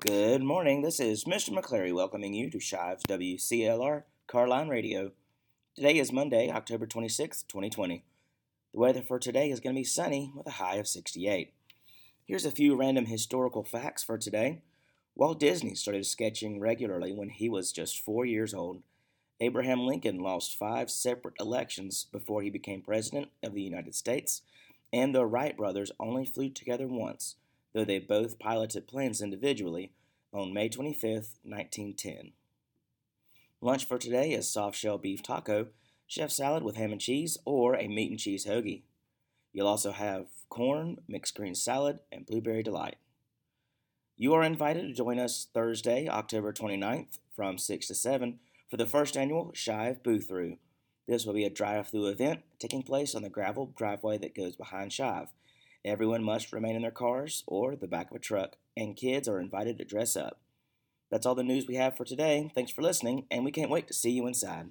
Good morning. This is Mr. McClary welcoming you to Shives WCLR Carline Radio. Today is Monday, October 26th, 2020. The weather for today is going to be sunny with a high of 68. Here's a few random historical facts for today. Walt Disney started sketching regularly when he was just four years old. Abraham Lincoln lost five separate elections before he became President of the United States, and the Wright brothers only flew together once though they both piloted planes individually, on May 25, 1910. Lunch for today is soft shell beef taco, chef salad with ham and cheese, or a meat and cheese hoagie. You'll also have corn, mixed green salad, and blueberry delight. You are invited to join us Thursday, October 29th from 6 to 7 for the first annual Shive Boo Through. This will be a drive through event taking place on the gravel driveway that goes behind Shive. Everyone must remain in their cars or the back of a truck, and kids are invited to dress up. That's all the news we have for today. Thanks for listening, and we can't wait to see you inside.